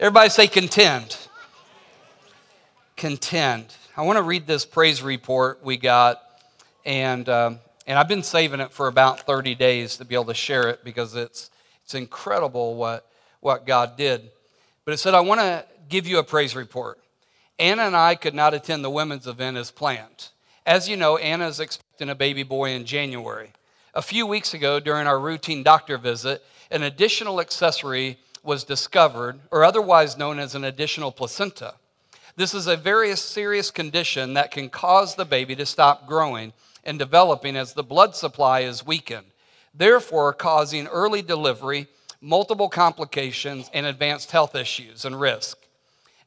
Everybody say contend. Contend. I want to read this praise report we got, and, um, and I've been saving it for about 30 days to be able to share it because it's, it's incredible what, what God did. But it said, I want to give you a praise report. Anna and I could not attend the women's event as planned. As you know, Anna is expecting a baby boy in January. A few weeks ago, during our routine doctor visit, an additional accessory was discovered, or otherwise known as an additional placenta. This is a very serious condition that can cause the baby to stop growing and developing as the blood supply is weakened, therefore, causing early delivery, multiple complications, and advanced health issues and risk.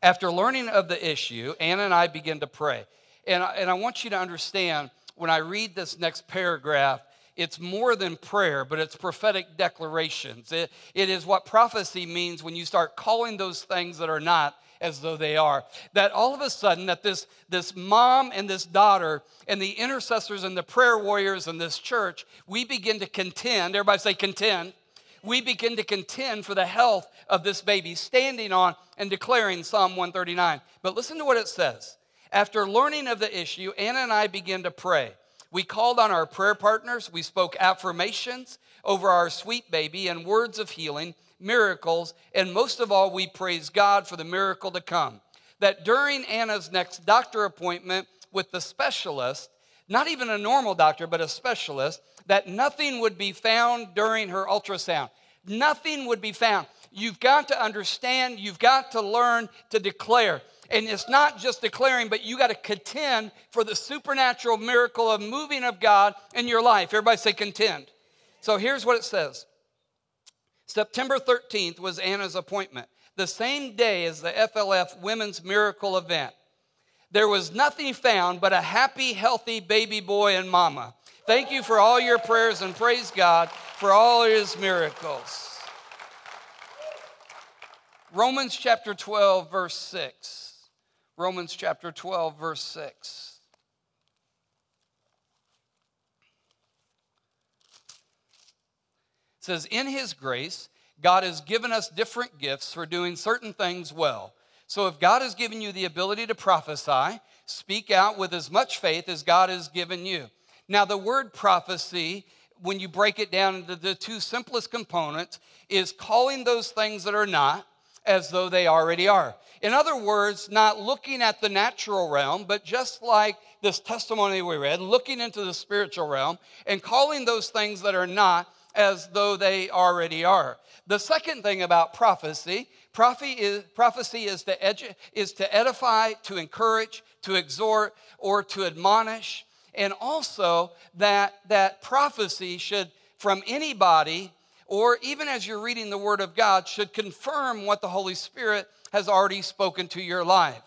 After learning of the issue, Anna and I began to pray. And and I want you to understand when I read this next paragraph, it's more than prayer, but it's prophetic declarations. It, it is what prophecy means when you start calling those things that are not as though they are. That all of a sudden, that this, this mom and this daughter and the intercessors and the prayer warriors in this church, we begin to contend. Everybody say contend. We begin to contend for the health of this baby, standing on and declaring Psalm 139. But listen to what it says. After learning of the issue, Anna and I began to pray. We called on our prayer partners. We spoke affirmations over our sweet baby and words of healing, miracles, and most of all, we praise God for the miracle to come. That during Anna's next doctor appointment with the specialist, not even a normal doctor, but a specialist, that nothing would be found during her ultrasound. Nothing would be found. You've got to understand, you've got to learn to declare. And it's not just declaring, but you got to contend for the supernatural miracle of moving of God in your life. Everybody say contend. So here's what it says September 13th was Anna's appointment, the same day as the FLF Women's Miracle event. There was nothing found but a happy, healthy baby boy and mama. Thank you for all your prayers and praise God for all his miracles. Romans chapter 12, verse 6. Romans chapter 12, verse 6. It says, In his grace, God has given us different gifts for doing certain things well. So if God has given you the ability to prophesy, speak out with as much faith as God has given you. Now, the word prophecy, when you break it down into the two simplest components, is calling those things that are not as though they already are. In other words, not looking at the natural realm, but just like this testimony we read, looking into the spiritual realm and calling those things that are not as though they already are. The second thing about prophecy, prophecy is, prophecy is, to, to edify, to encourage, to exhort, or to admonish. And also that, that prophecy should, from anybody, or even as you're reading the Word of God, should confirm what the Holy Spirit has already spoken to your life.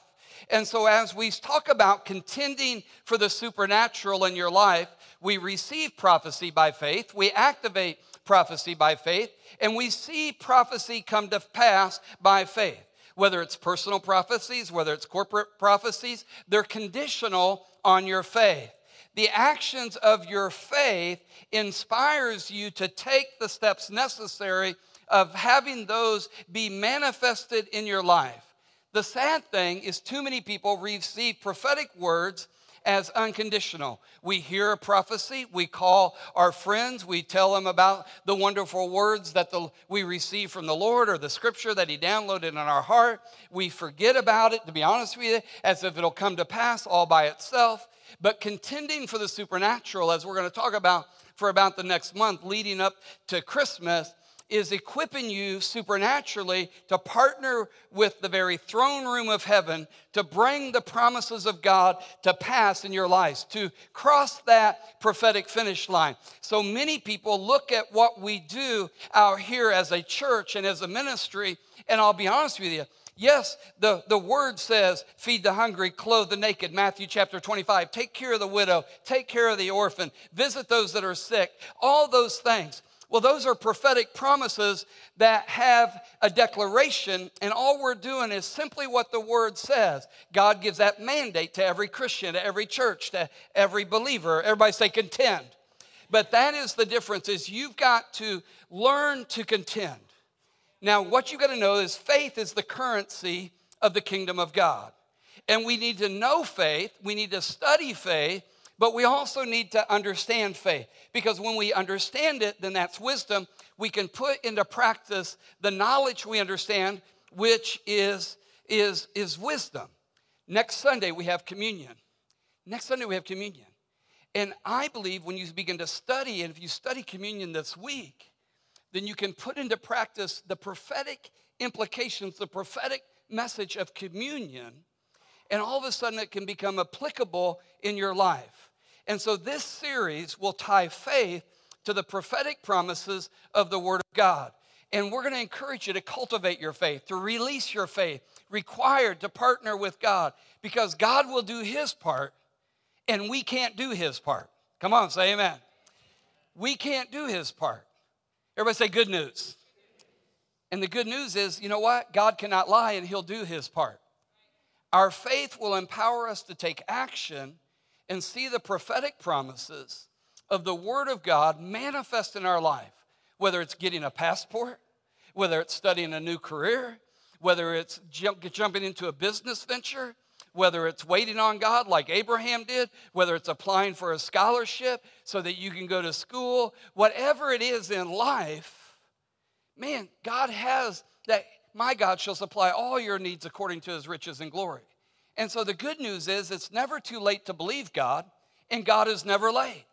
And so, as we talk about contending for the supernatural in your life, we receive prophecy by faith, we activate prophecy by faith, and we see prophecy come to pass by faith. Whether it's personal prophecies, whether it's corporate prophecies, they're conditional on your faith the actions of your faith inspires you to take the steps necessary of having those be manifested in your life. The sad thing is, too many people receive prophetic words as unconditional. We hear a prophecy, we call our friends, we tell them about the wonderful words that the, we receive from the Lord or the scripture that He downloaded in our heart. We forget about it, to be honest with you, as if it'll come to pass all by itself. But contending for the supernatural, as we're going to talk about for about the next month leading up to Christmas, is equipping you supernaturally to partner with the very throne room of heaven to bring the promises of God to pass in your lives, to cross that prophetic finish line. So many people look at what we do out here as a church and as a ministry, and I'll be honest with you, Yes, the, the word says, feed the hungry, clothe the naked, Matthew chapter 25. Take care of the widow, take care of the orphan, visit those that are sick, all those things. Well, those are prophetic promises that have a declaration, and all we're doing is simply what the word says. God gives that mandate to every Christian, to every church, to every believer. Everybody say contend. But that is the difference is you've got to learn to contend. Now, what you got to know is faith is the currency of the kingdom of God. And we need to know faith, we need to study faith, but we also need to understand faith. Because when we understand it, then that's wisdom. We can put into practice the knowledge we understand, which is, is, is wisdom. Next Sunday, we have communion. Next Sunday, we have communion. And I believe when you begin to study, and if you study communion this week, then you can put into practice the prophetic implications, the prophetic message of communion, and all of a sudden it can become applicable in your life. And so this series will tie faith to the prophetic promises of the Word of God. And we're going to encourage you to cultivate your faith, to release your faith, required to partner with God, because God will do His part and we can't do His part. Come on, say amen. We can't do His part. Everybody say good news. And the good news is, you know what? God cannot lie and he'll do his part. Our faith will empower us to take action and see the prophetic promises of the Word of God manifest in our life, whether it's getting a passport, whether it's studying a new career, whether it's jump, jumping into a business venture, whether it's waiting on God like Abraham did, whether it's applying for a scholarship so that you can go to school, whatever it is in life, man, God has that. My God shall supply all your needs according to his riches and glory. And so the good news is it's never too late to believe God, and God is never late.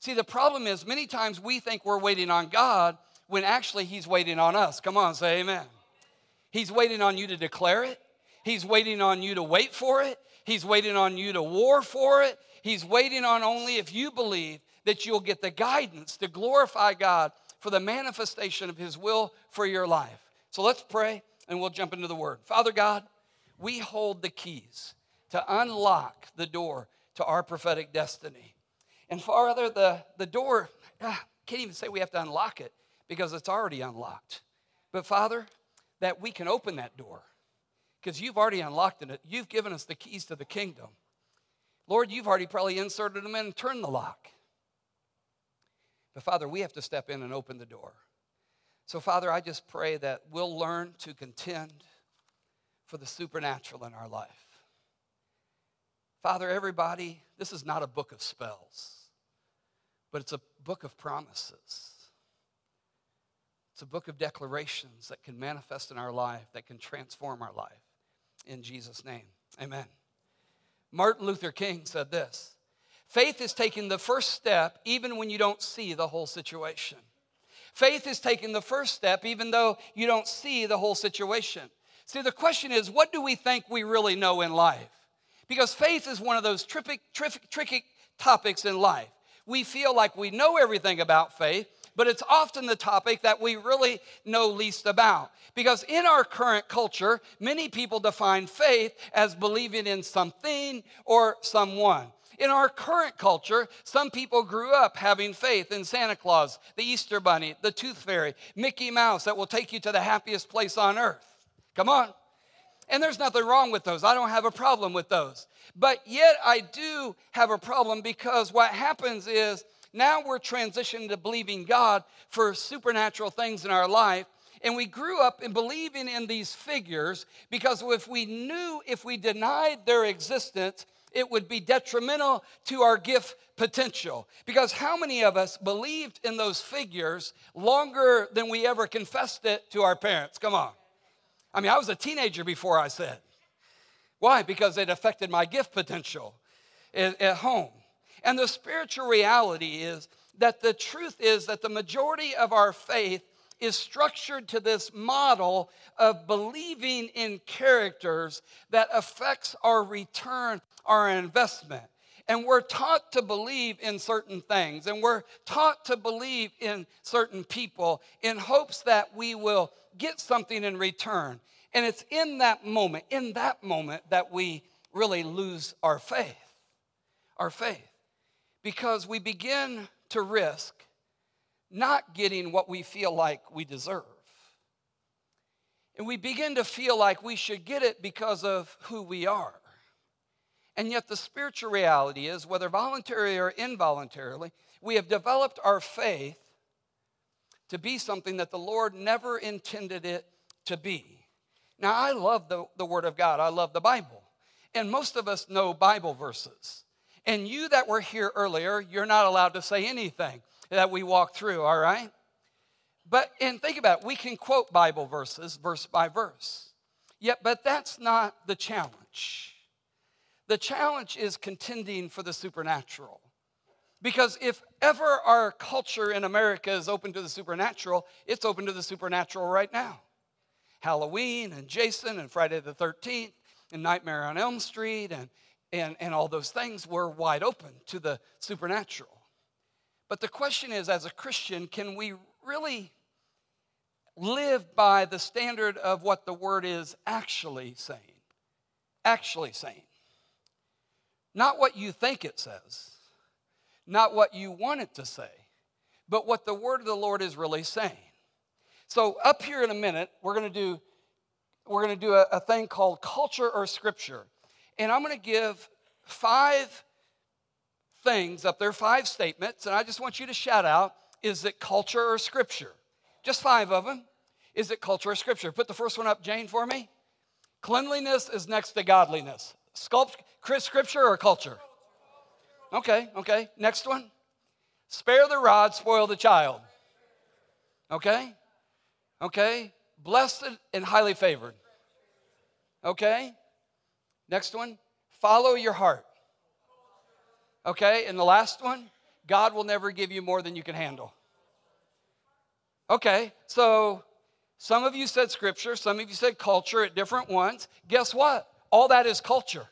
See, the problem is many times we think we're waiting on God when actually He's waiting on us. Come on, say amen. He's waiting on you to declare it. He's waiting on you to wait for it. He's waiting on you to war for it. He's waiting on only if you believe that you'll get the guidance to glorify God for the manifestation of His will for your life. So let's pray and we'll jump into the Word. Father God, we hold the keys to unlock the door to our prophetic destiny. And Father, the, the door, ah, can't even say we have to unlock it because it's already unlocked. But Father, that we can open that door because you've already unlocked it. You've given us the keys to the kingdom. Lord, you've already probably inserted them in and turned the lock. But Father, we have to step in and open the door. So, Father, I just pray that we'll learn to contend for the supernatural in our life. Father, everybody, this is not a book of spells, but it's a book of promises. It's a book of declarations that can manifest in our life, that can transform our life in Jesus' name. Amen. Martin Luther King said this Faith is taking the first step even when you don't see the whole situation. Faith is taking the first step even though you don't see the whole situation. See, the question is, what do we think we really know in life? Because faith is one of those tricky, tricky topics in life. We feel like we know everything about faith, but it's often the topic that we really know least about. Because in our current culture, many people define faith as believing in something or someone. In our current culture, some people grew up having faith in Santa Claus, the Easter Bunny, the Tooth Fairy, Mickey Mouse that will take you to the happiest place on earth. Come on. And there's nothing wrong with those. I don't have a problem with those. But yet I do have a problem because what happens is now we're transitioning to believing God for supernatural things in our life. And we grew up in believing in these figures because if we knew, if we denied their existence, it would be detrimental to our gift potential. Because how many of us believed in those figures longer than we ever confessed it to our parents? Come on. I mean, I was a teenager before I said. Why? Because it affected my gift potential at, at home. And the spiritual reality is that the truth is that the majority of our faith is structured to this model of believing in characters that affects our return, our investment. And we're taught to believe in certain things, and we're taught to believe in certain people in hopes that we will get something in return. And it's in that moment, in that moment, that we really lose our faith. Our faith because we begin to risk not getting what we feel like we deserve. And we begin to feel like we should get it because of who we are. And yet, the spiritual reality is, whether voluntarily or involuntarily, we have developed our faith to be something that the Lord never intended it to be. Now, I love the, the Word of God, I love the Bible. And most of us know Bible verses. And you that were here earlier, you're not allowed to say anything that we walk through, all right? But, and think about it, we can quote Bible verses verse by verse. Yet, but that's not the challenge. The challenge is contending for the supernatural. Because if ever our culture in America is open to the supernatural, it's open to the supernatural right now. Halloween and Jason and Friday the 13th and Nightmare on Elm Street and, and, and all those things were wide open to the supernatural. But the question is as a Christian, can we really live by the standard of what the word is actually saying? Actually saying. Not what you think it says, not what you want it to say, but what the word of the Lord is really saying. So, up here in a minute, we're going to do we're going to do a, a thing called culture or scripture. And I'm going to give five things up there, five statements, and I just want you to shout out is it culture or scripture? Just five of them. Is it culture or scripture? Put the first one up, Jane, for me. Cleanliness is next to godliness. Sculpt, scripture or culture? Okay, okay. Next one. Spare the rod, spoil the child. Okay? Okay. Blessed and highly favored. Okay? Next one. Follow your heart. Okay? And the last one. God will never give you more than you can handle. Okay, so some of you said scripture, some of you said culture at different ones. Guess what? All that is culture.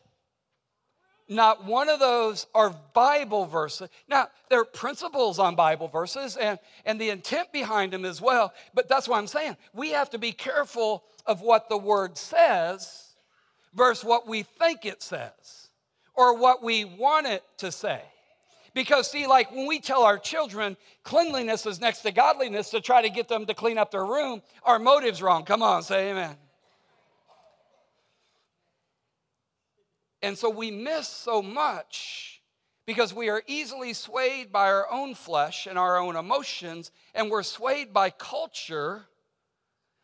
Not one of those are Bible verses. Now, there are principles on Bible verses and, and the intent behind them as well, but that's what I'm saying. We have to be careful of what the word says versus what we think it says or what we want it to say. Because, see, like when we tell our children cleanliness is next to godliness to try to get them to clean up their room, our motive's wrong. Come on, say amen. And so we miss so much because we are easily swayed by our own flesh and our own emotions, and we're swayed by culture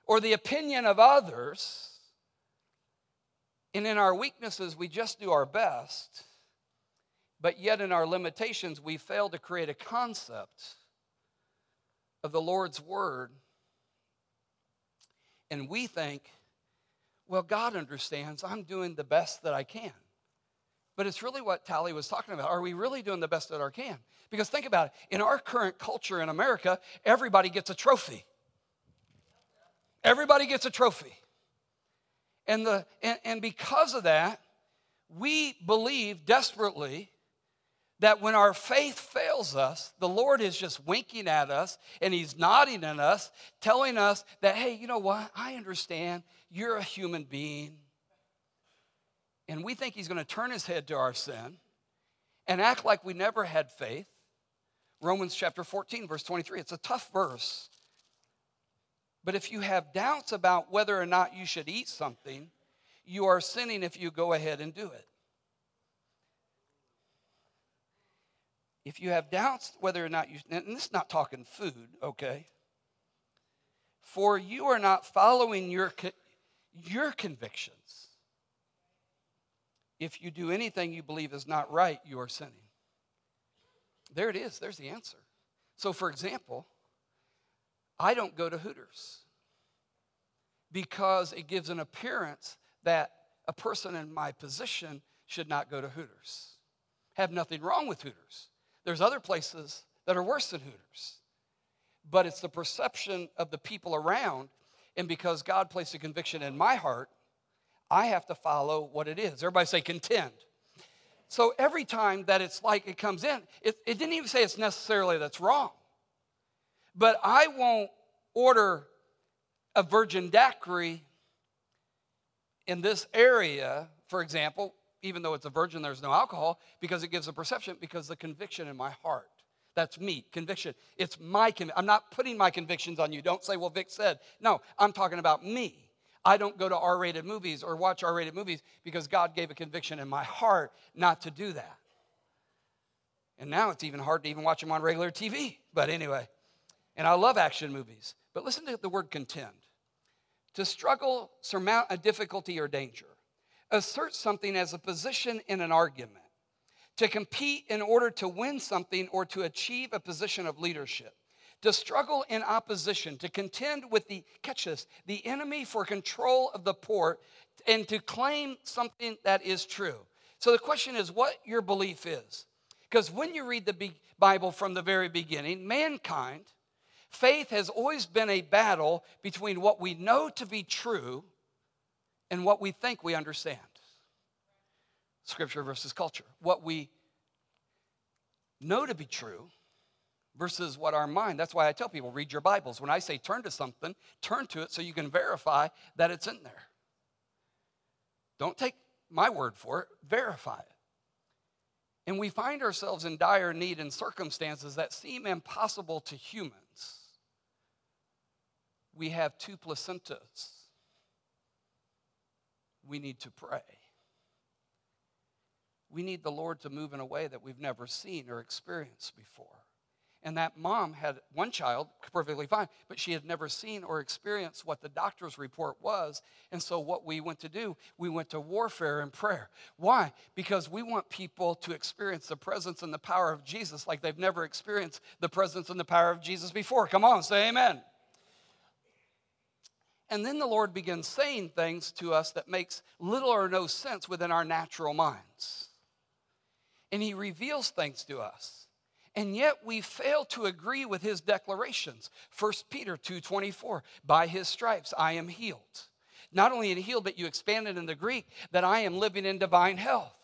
or the opinion of others. And in our weaknesses, we just do our best. But yet, in our limitations, we fail to create a concept of the Lord's Word. And we think, well, God understands. I'm doing the best that I can. But it's really what Tally was talking about. Are we really doing the best that our can? Because think about it. In our current culture in America, everybody gets a trophy. Everybody gets a trophy. And, the, and, and because of that, we believe desperately that when our faith fails us, the Lord is just winking at us and He's nodding at us, telling us that, hey, you know what? I understand. You're a human being and we think he's going to turn his head to our sin and act like we never had faith. Romans chapter 14, verse 23. It's a tough verse. But if you have doubts about whether or not you should eat something, you are sinning if you go ahead and do it. If you have doubts whether or not you, and this is not talking food, okay? For you are not following your, your convictions if you do anything you believe is not right, you are sinning. There it is. There's the answer. So, for example, I don't go to Hooters because it gives an appearance that a person in my position should not go to Hooters. Have nothing wrong with Hooters. There's other places that are worse than Hooters. But it's the perception of the people around. And because God placed a conviction in my heart, I have to follow what it is. Everybody say contend. So every time that it's like it comes in, it, it didn't even say it's necessarily that's wrong. But I won't order a virgin daiquiri in this area, for example, even though it's a virgin, there's no alcohol, because it gives a perception, because the conviction in my heart. That's me, conviction. It's my conviction. I'm not putting my convictions on you. Don't say, well, Vic said. No, I'm talking about me. I don't go to R rated movies or watch R rated movies because God gave a conviction in my heart not to do that. And now it's even hard to even watch them on regular TV. But anyway, And I love action movies, but listen to the word contend. To struggle, surmount a difficulty or danger, assert something as a position in an argument, to compete in order to win something or to achieve a position of leadership, to struggle in opposition, to contend with the, catch this, the enemy for control of the port, and to claim something that is true. So the question is what your belief is. Because when you read the Bible from the very beginning, mankind, faith has always been a battle between what we know to be true and what we think we understand. Scripture versus culture. What we know to be true versus what our mind. That's why I tell people read your Bibles. When I say turn to something, turn to it so you can verify that it's in there. Don't take my word for it, verify it. And we find ourselves in dire need in circumstances that seem impossible to humans. We have two placentas. We need to pray. We need the Lord to move in a way that we've never seen or experienced before. And that mom had one child perfectly fine, but she had never seen or experienced what the doctor's report was. And so, what we went to do, we went to warfare and prayer. Why? Because we want people to experience the presence and the power of Jesus like they've never experienced the presence and the power of Jesus before. Come on, say amen. And then the Lord begins saying things to us that makes little or no sense within our natural minds. And he reveals things to us. And yet we fail to agree with his declarations. 1 peter 2.24 by his stripes i am healed. Not only in healed but you expanded in the greek that i am living in divine health.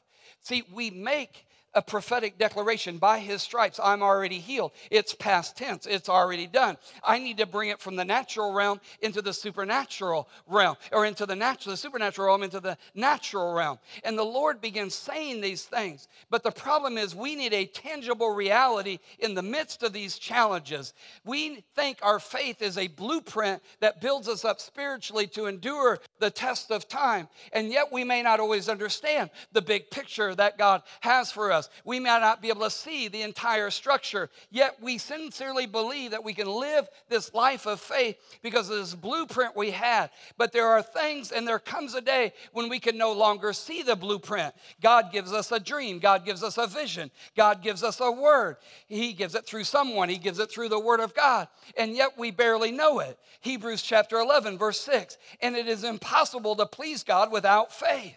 See we make a prophetic declaration by his stripes i'm already healed. It's past tense. It's already done. I need to bring it from the natural realm into the supernatural realm or into the natural the supernatural realm into the natural realm. And the lord begins saying these things. But the problem is we need a tangible reality in the midst of these challenges. We think our faith is a blueprint that builds us up spiritually to endure the test of time. And yet we may not always understand the big picture that god has for us us. We may not be able to see the entire structure, yet we sincerely believe that we can live this life of faith because of this blueprint we had. But there are things, and there comes a day when we can no longer see the blueprint. God gives us a dream, God gives us a vision, God gives us a word. He gives it through someone, He gives it through the Word of God, and yet we barely know it. Hebrews chapter 11, verse 6 and it is impossible to please God without faith.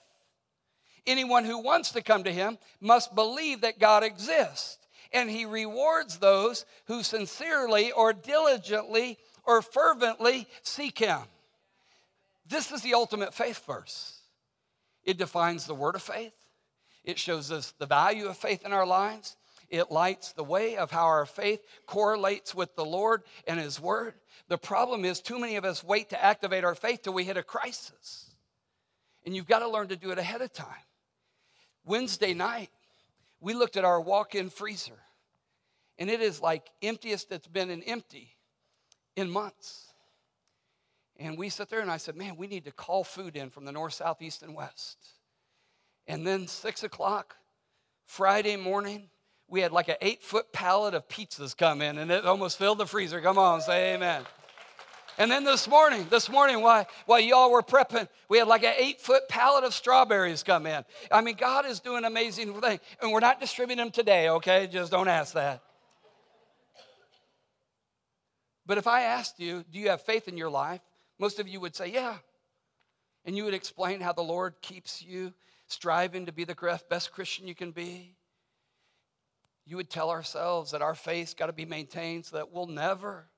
Anyone who wants to come to him must believe that God exists, and he rewards those who sincerely or diligently or fervently seek him. This is the ultimate faith verse. It defines the word of faith, it shows us the value of faith in our lives. It lights the way of how our faith correlates with the Lord and His Word. The problem is, too many of us wait to activate our faith till we hit a crisis. And you've got to learn to do it ahead of time. Wednesday night, we looked at our walk in freezer, and it is like emptiest that's been in empty in months. And we sat there and I said, Man, we need to call food in from the north, south, east, and west. And then six o'clock, Friday morning, we had like an eight foot pallet of pizzas come in and it almost filled the freezer. Come on, say amen. And then this morning, this morning, while, while y'all were prepping, we had like an eight foot pallet of strawberries come in. I mean, God is doing amazing things. And we're not distributing them today, okay? Just don't ask that. But if I asked you, do you have faith in your life? Most of you would say, yeah. And you would explain how the Lord keeps you striving to be the best Christian you can be. You would tell ourselves that our faith's got to be maintained so that we'll never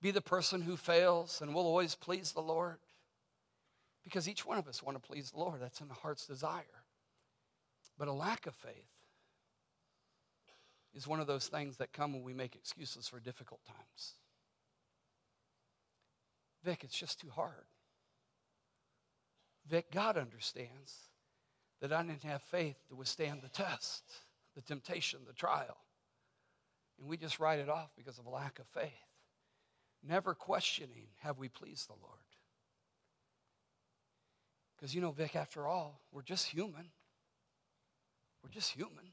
be the person who fails and will always please the Lord. Because each one of us want to please the Lord. That's in the heart's desire. But a lack of faith is one of those things that come when we make excuses for difficult times. Vic, it's just too hard. Vic, God understands that I didn't have faith to withstand the test, the temptation, the trial. And we just write it off because of a lack of faith never questioning, have we pleased the Lord? Because, you know, Vic, after all, we're just human. We're just human.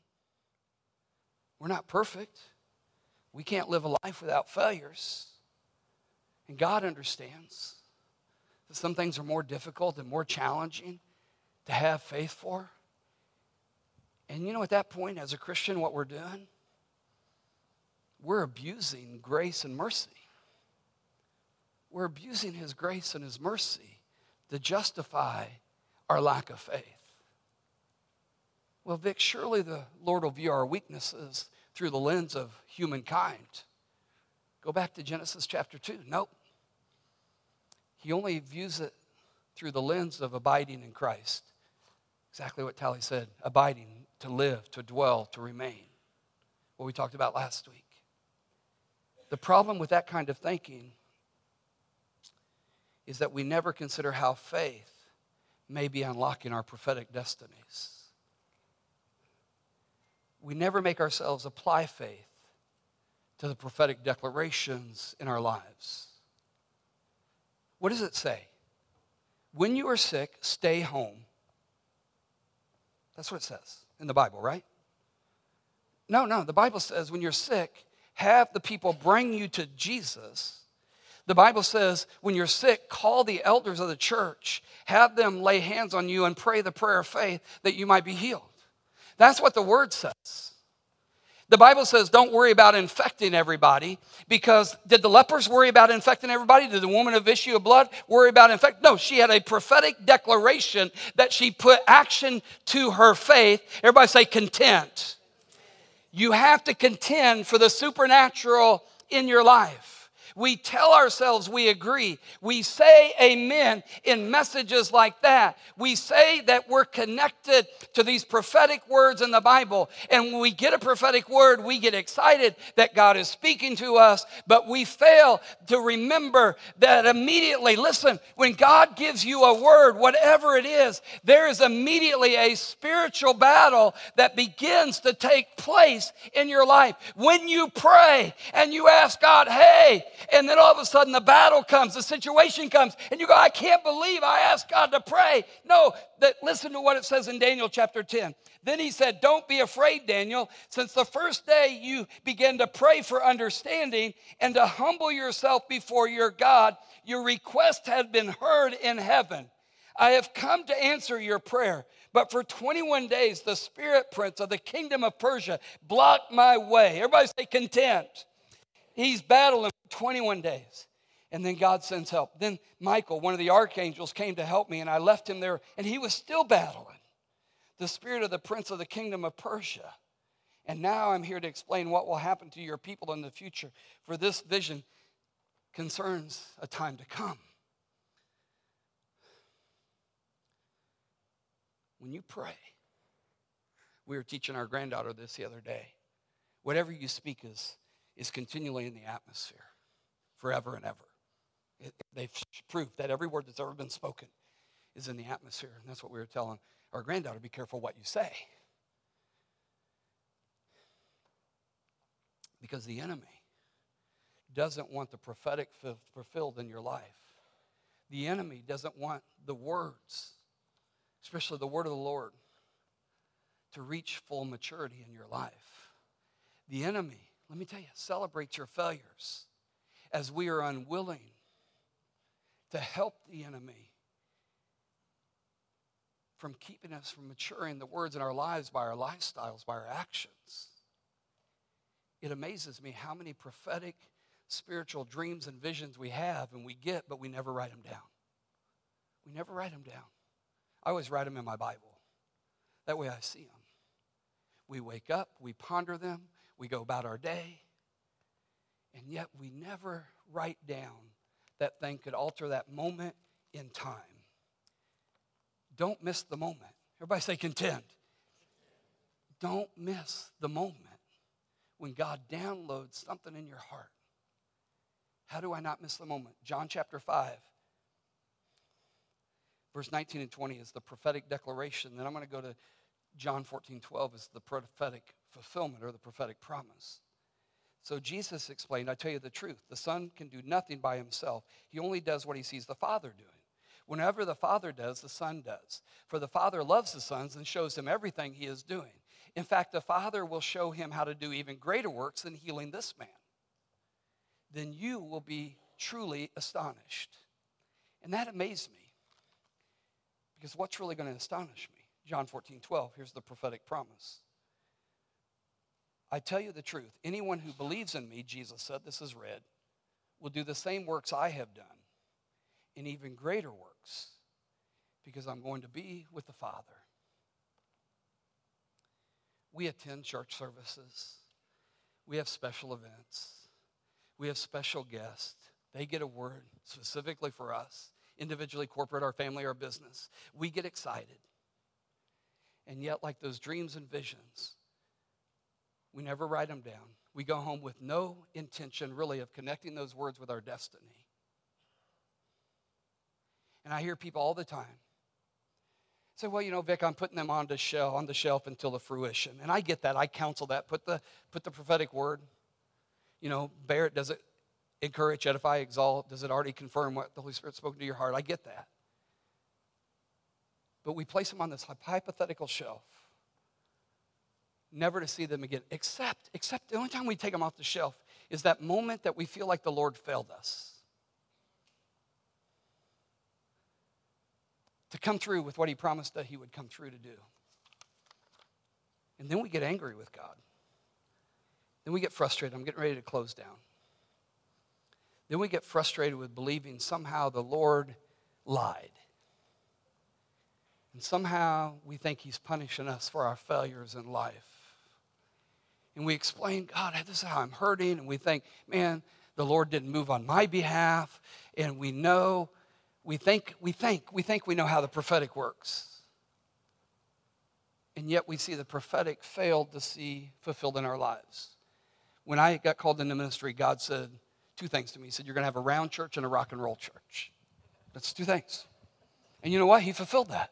We're not perfect. We can't live a life without failures. And God understands that some things are more difficult and more challenging to have faith for. And you know, at that point, as a Christian, what we're doing? We're abusing grace and mercy. We're abusing His grace and His mercy to justify our lack of faith. Well, Vic, surely the Lord will view our weaknesses through the lens of humankind. Go back to Genesis chapter 2. Nope. He only views it through the lens of abiding in Christ. Exactly what Tally said abiding, to live, to dwell, to remain. What we talked about last week. The problem with that kind of thinking is that we never consider how faith may be unlocking our prophetic destinies. We never make ourselves apply faith to the prophetic declarations in our lives. What does it say? When you are sick, stay home. That's what it says in the Bible, right? No, no. The Bible says when you're sick, have the people bring you to Jesus the Bible says, when you're sick, call the elders of the church, have them lay hands on you and pray the prayer of faith that you might be healed. That's what the word says. The Bible says, don't worry about infecting everybody because did the lepers worry about infecting everybody? Did the woman of issue of blood worry about infecting? No, she had a prophetic declaration that she put action to her faith. Everybody say content. You have to contend for the supernatural in your life. We tell ourselves we agree. We say amen in messages like that. We say that we're connected to these prophetic words in the Bible. And when we get a prophetic word, we get excited that God is speaking to us, but we fail to remember that immediately, listen, when God gives you a word, whatever it is, there is immediately a spiritual battle that begins to take place in your life. When you pray and you ask God, hey, and then all of a sudden the battle comes, the situation comes, and you go, I can't believe I asked God to pray. No, that listen to what it says in Daniel chapter 10. Then he said, Don't be afraid, Daniel, since the first day you began to pray for understanding and to humble yourself before your God, your request had been heard in heaven. I have come to answer your prayer. But for 21 days, the spirit prince of the kingdom of Persia blocked my way. Everybody say content. He's battling for 21 days. And then God sends help. Then Michael, one of the archangels, came to help me, and I left him there, and he was still battling the spirit of the prince of the kingdom of Persia. And now I'm here to explain what will happen to your people in the future, for this vision concerns a time to come. When you pray, we were teaching our granddaughter this the other day. Whatever you speak is is continually in the atmosphere forever and ever. It, they've proved that every word that's ever been spoken is in the atmosphere. And that's what we were telling our granddaughter be careful what you say. Because the enemy doesn't want the prophetic fulfilled in your life. The enemy doesn't want the words, especially the word of the Lord, to reach full maturity in your life. The enemy let me tell you, celebrate your failures as we are unwilling to help the enemy from keeping us from maturing the words in our lives by our lifestyles, by our actions. It amazes me how many prophetic spiritual dreams and visions we have and we get, but we never write them down. We never write them down. I always write them in my Bible. That way I see them. We wake up, we ponder them, we go about our day, and yet we never write down that thing could alter that moment in time. Don't miss the moment. Everybody say contend. Don't miss the moment when God downloads something in your heart. How do I not miss the moment? John chapter 5, verse 19 and 20 is the prophetic declaration. Then I'm going to go to John 14, 12 is the prophetic fulfillment or the prophetic promise. So Jesus explained, I tell you the truth, the Son can do nothing by himself. He only does what he sees the Father doing. Whenever the Father does, the Son does. For the Father loves the sons and shows him everything he is doing. In fact, the Father will show him how to do even greater works than healing this man. then you will be truly astonished. And that amazed me. Because what's really going to astonish me? John 14, 12, here's the prophetic promise. I tell you the truth, anyone who believes in me, Jesus said, this is read, will do the same works I have done, and even greater works, because I'm going to be with the Father. We attend church services, we have special events, we have special guests. They get a word specifically for us, individually, corporate, our family, our business. We get excited. And yet, like those dreams and visions, we never write them down. We go home with no intention, really, of connecting those words with our destiny. And I hear people all the time say, well, you know, Vic, I'm putting them on the shelf, on the shelf until the fruition. And I get that. I counsel that. Put the, put the prophetic word. You know, bear it. Does it encourage, edify, exalt? Does it already confirm what the Holy Spirit spoke to your heart? I get that. But we place them on this hypothetical shelf, never to see them again, except, except the only time we take them off the shelf is that moment that we feel like the Lord failed us. To come through with what He promised that He would come through to do. And then we get angry with God. Then we get frustrated. I'm getting ready to close down. Then we get frustrated with believing somehow the Lord lied. And somehow we think He's punishing us for our failures in life. And we explain, God, this is how I'm hurting. And we think, man, the Lord didn't move on my behalf. And we know, we think, we think, we think we know how the prophetic works. And yet we see the prophetic failed to see fulfilled in our lives. When I got called into ministry, God said two things to me. He said, You're going to have a round church and a rock and roll church. That's two things. And you know what? He fulfilled that.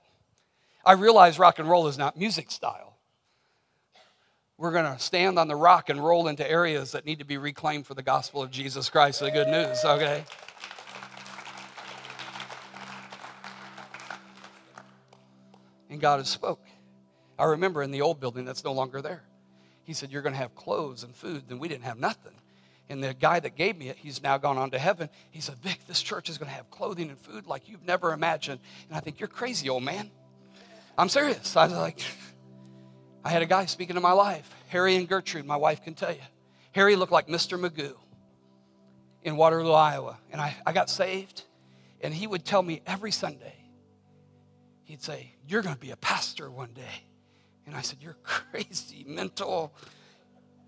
I realize rock and roll is not music style. We're going to stand on the rock and roll into areas that need to be reclaimed for the gospel of Jesus Christ, the good news, okay? And God has spoke. I remember in the old building that's no longer there. He said, You're going to have clothes and food. And we didn't have nothing. And the guy that gave me it, he's now gone on to heaven. He said, Vic, this church is going to have clothing and food like you've never imagined. And I think, You're crazy, old man. I'm serious. I was like, I had a guy speaking to my life, Harry and Gertrude, my wife can tell you. Harry looked like Mr. Magoo in Waterloo, Iowa. And I, I got saved, and he would tell me every Sunday, he'd say, You're going to be a pastor one day. And I said, You're crazy, mental,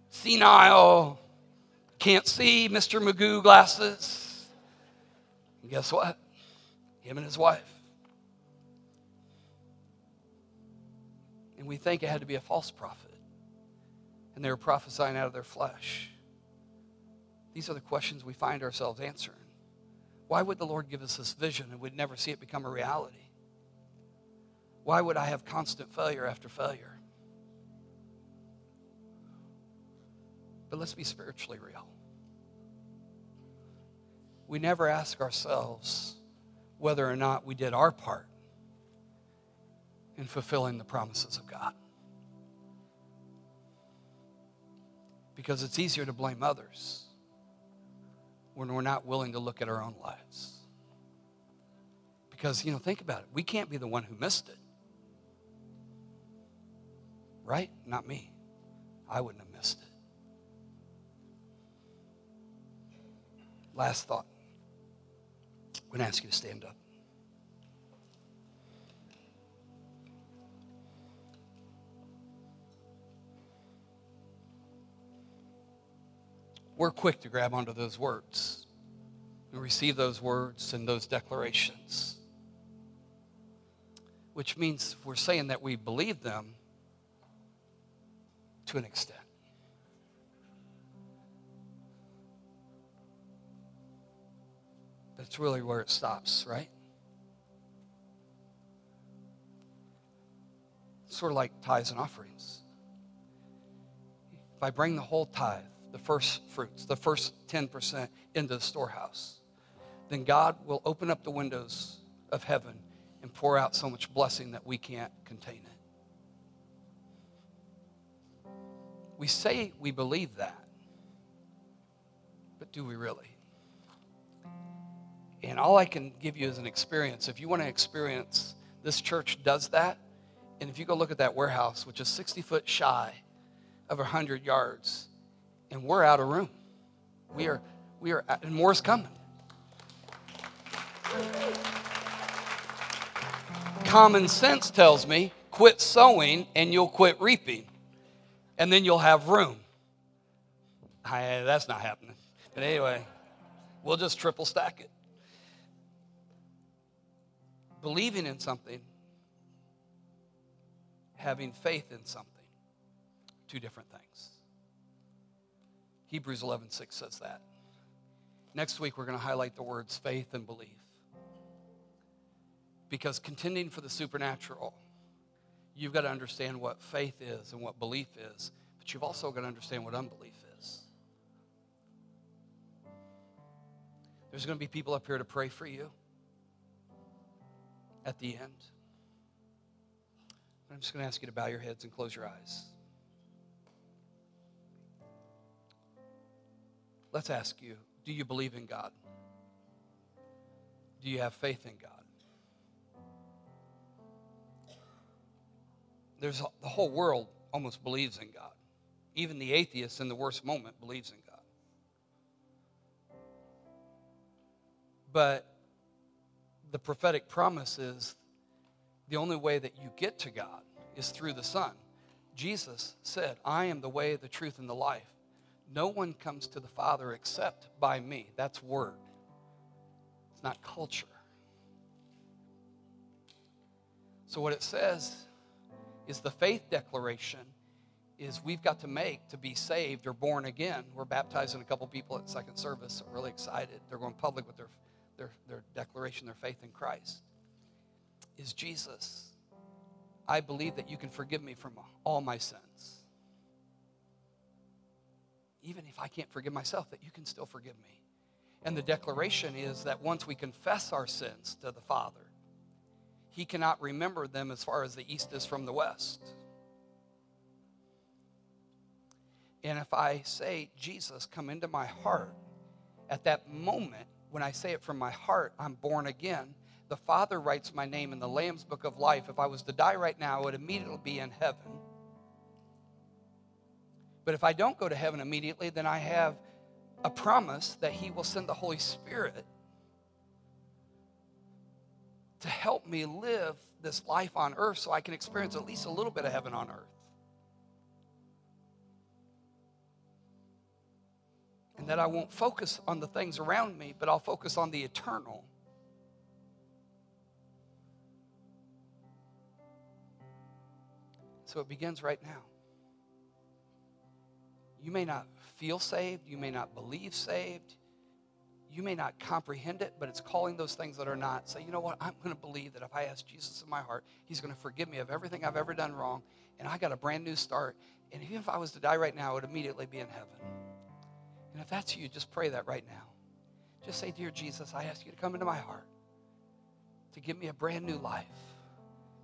senile, can't see, Mr. Magoo glasses. And guess what? Him and his wife. And we think it had to be a false prophet. And they were prophesying out of their flesh. These are the questions we find ourselves answering. Why would the Lord give us this vision and we'd never see it become a reality? Why would I have constant failure after failure? But let's be spiritually real. We never ask ourselves whether or not we did our part in fulfilling the promises of God. Because it's easier to blame others when we're not willing to look at our own lives. Because, you know, think about it. We can't be the one who missed it. Right? Not me. I wouldn't have missed it. Last thought. I'm going to ask you to stand up. We're quick to grab onto those words and receive those words and those declarations, which means we're saying that we believe them to an extent. That's really where it stops, right? Sort of like tithes and offerings. If I bring the whole tithe, the first fruits, the first 10% into the storehouse, then God will open up the windows of heaven and pour out so much blessing that we can't contain it. We say we believe that. But Do we really? And all I can give you is an experience. If you want to experience, this church does that. And if you go look at that warehouse, which is 60 foot shy of 100 yards, and we're out of room. We are, we are, uh, and more's coming. Common sense tells me quit sowing and you'll quit reaping, and then you'll have room. I, that's not happening. But anyway, we'll just triple stack it. Believing in something, having faith in something, two different things. Hebrews 11:6 says that. Next week we're going to highlight the words faith and belief. Because contending for the supernatural, you've got to understand what faith is and what belief is, but you've also got to understand what unbelief is. There's going to be people up here to pray for you at the end. I'm just going to ask you to bow your heads and close your eyes. Let's ask you do you believe in God? Do you have faith in God? There's the whole world almost believes in God. Even the atheist in the worst moment believes in God. But the prophetic promise is the only way that you get to God is through the Son. Jesus said, I am the way, the truth, and the life. No one comes to the Father except by me. That's word, it's not culture. So, what it says is the faith declaration is we've got to make to be saved or born again. We're baptizing a couple people at second service. So really excited. They're going public with their, their, their declaration, their faith in Christ. Is Jesus. I believe that you can forgive me from all my sins. Even if I can't forgive myself, that you can still forgive me. And the declaration is that once we confess our sins to the Father, He cannot remember them as far as the east is from the west. And if I say, Jesus, come into my heart, at that moment, when I say it from my heart, I'm born again. The Father writes my name in the Lamb's book of life. If I was to die right now, I would immediately be in heaven. But if I don't go to heaven immediately, then I have a promise that He will send the Holy Spirit to help me live this life on earth so I can experience at least a little bit of heaven on earth. And that I won't focus on the things around me, but I'll focus on the eternal. So it begins right now. You may not feel saved, you may not believe saved, you may not comprehend it, but it's calling those things that are not. Say, you know what? I'm going to believe that if I ask Jesus in my heart, He's going to forgive me of everything I've ever done wrong, and I got a brand new start. And even if I was to die right now, I would immediately be in heaven. And if that's you, just pray that right now. Just say, Dear Jesus, I ask you to come into my heart, to give me a brand new life,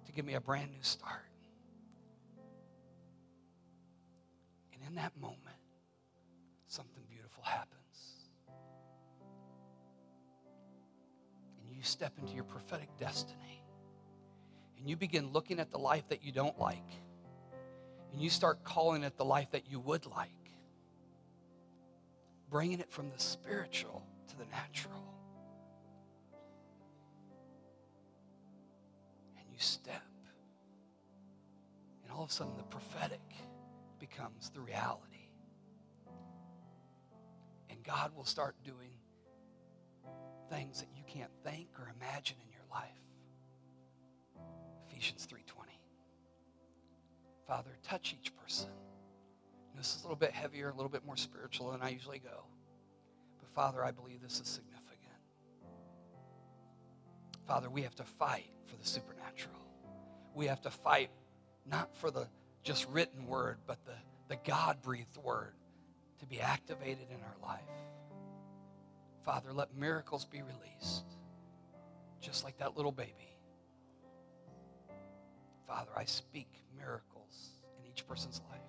to give me a brand new start. In that moment, something beautiful happens. And you step into your prophetic destiny. And you begin looking at the life that you don't like. And you start calling it the life that you would like. Bringing it from the spiritual to the natural. And you step. And all of a sudden, the prophetic becomes the reality. And God will start doing things that you can't think or imagine in your life. Ephesians 3:20. Father, touch each person. And this is a little bit heavier, a little bit more spiritual than I usually go. But Father, I believe this is significant. Father, we have to fight for the supernatural. We have to fight not for the just written word, but the, the God breathed word to be activated in our life. Father, let miracles be released, just like that little baby. Father, I speak miracles in each person's life.